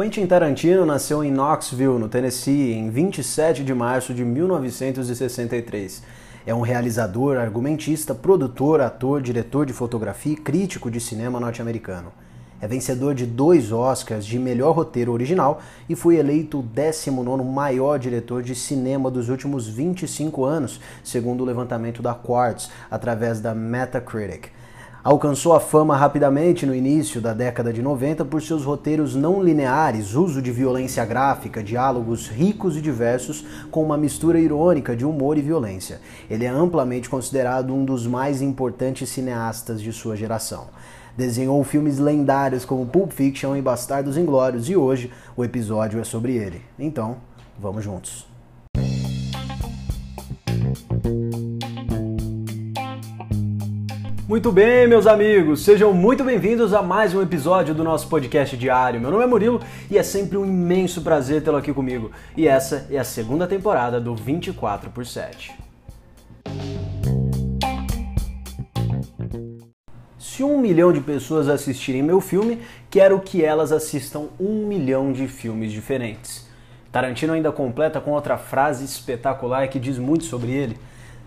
Quentin Tarantino nasceu em Knoxville, no Tennessee, em 27 de março de 1963. É um realizador, argumentista, produtor, ator, diretor de fotografia e crítico de cinema norte-americano. É vencedor de dois Oscars de melhor roteiro original e foi eleito o 19 maior diretor de cinema dos últimos 25 anos, segundo o levantamento da Quartz, através da Metacritic. Alcançou a fama rapidamente no início da década de 90 por seus roteiros não lineares, uso de violência gráfica, diálogos ricos e diversos, com uma mistura irônica de humor e violência. Ele é amplamente considerado um dos mais importantes cineastas de sua geração. Desenhou filmes lendários como Pulp Fiction e Bastardos Inglórios e hoje o episódio é sobre ele. Então, vamos juntos. Muito bem, meus amigos, sejam muito bem-vindos a mais um episódio do nosso podcast diário. Meu nome é Murilo e é sempre um imenso prazer tê-lo aqui comigo. E essa é a segunda temporada do 24 por 7. Se um milhão de pessoas assistirem meu filme, quero que elas assistam um milhão de filmes diferentes. Tarantino ainda completa com outra frase espetacular que diz muito sobre ele.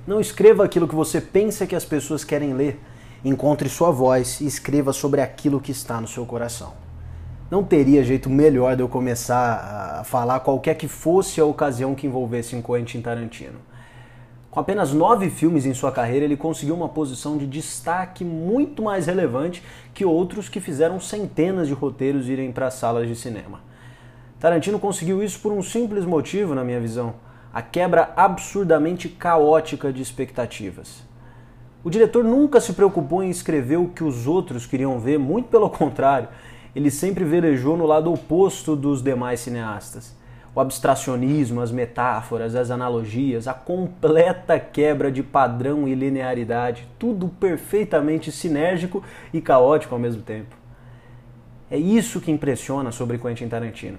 Não escreva aquilo que você pensa que as pessoas querem ler encontre sua voz e escreva sobre aquilo que está no seu coração. Não teria jeito melhor de eu começar a falar qualquer que fosse a ocasião que envolvesse em Quentin Tarantino. Com apenas nove filmes em sua carreira, ele conseguiu uma posição de destaque muito mais relevante que outros que fizeram centenas de roteiros irem para salas de cinema. Tarantino conseguiu isso por um simples motivo, na minha visão: a quebra absurdamente caótica de expectativas. O diretor nunca se preocupou em escrever o que os outros queriam ver, muito pelo contrário, ele sempre velejou no lado oposto dos demais cineastas. O abstracionismo, as metáforas, as analogias, a completa quebra de padrão e linearidade, tudo perfeitamente sinérgico e caótico ao mesmo tempo. É isso que impressiona sobre Quentin Tarantino.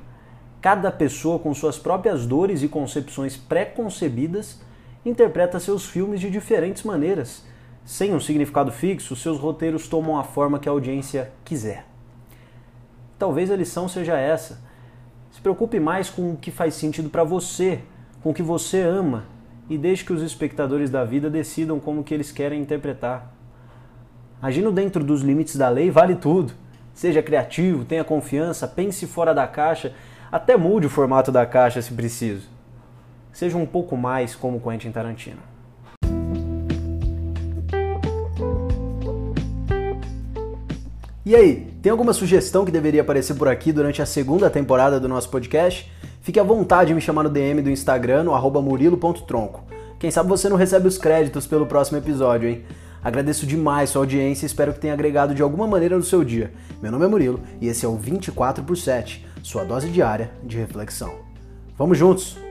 Cada pessoa, com suas próprias dores e concepções pré-concebidas, interpreta seus filmes de diferentes maneiras sem um significado fixo, seus roteiros tomam a forma que a audiência quiser. Talvez a lição seja essa. Se preocupe mais com o que faz sentido para você, com o que você ama, e deixe que os espectadores da vida decidam como que eles querem interpretar. Agindo dentro dos limites da lei vale tudo. Seja criativo, tenha confiança, pense fora da caixa, até mude o formato da caixa se preciso. Seja um pouco mais como Quentin Tarantino. E aí, tem alguma sugestão que deveria aparecer por aqui durante a segunda temporada do nosso podcast? Fique à vontade de me chamar no DM do Instagram, no murilo.tronco. Quem sabe você não recebe os créditos pelo próximo episódio, hein? Agradeço demais sua audiência e espero que tenha agregado de alguma maneira no seu dia. Meu nome é Murilo e esse é o 24 por 7, sua dose diária de reflexão. Vamos juntos!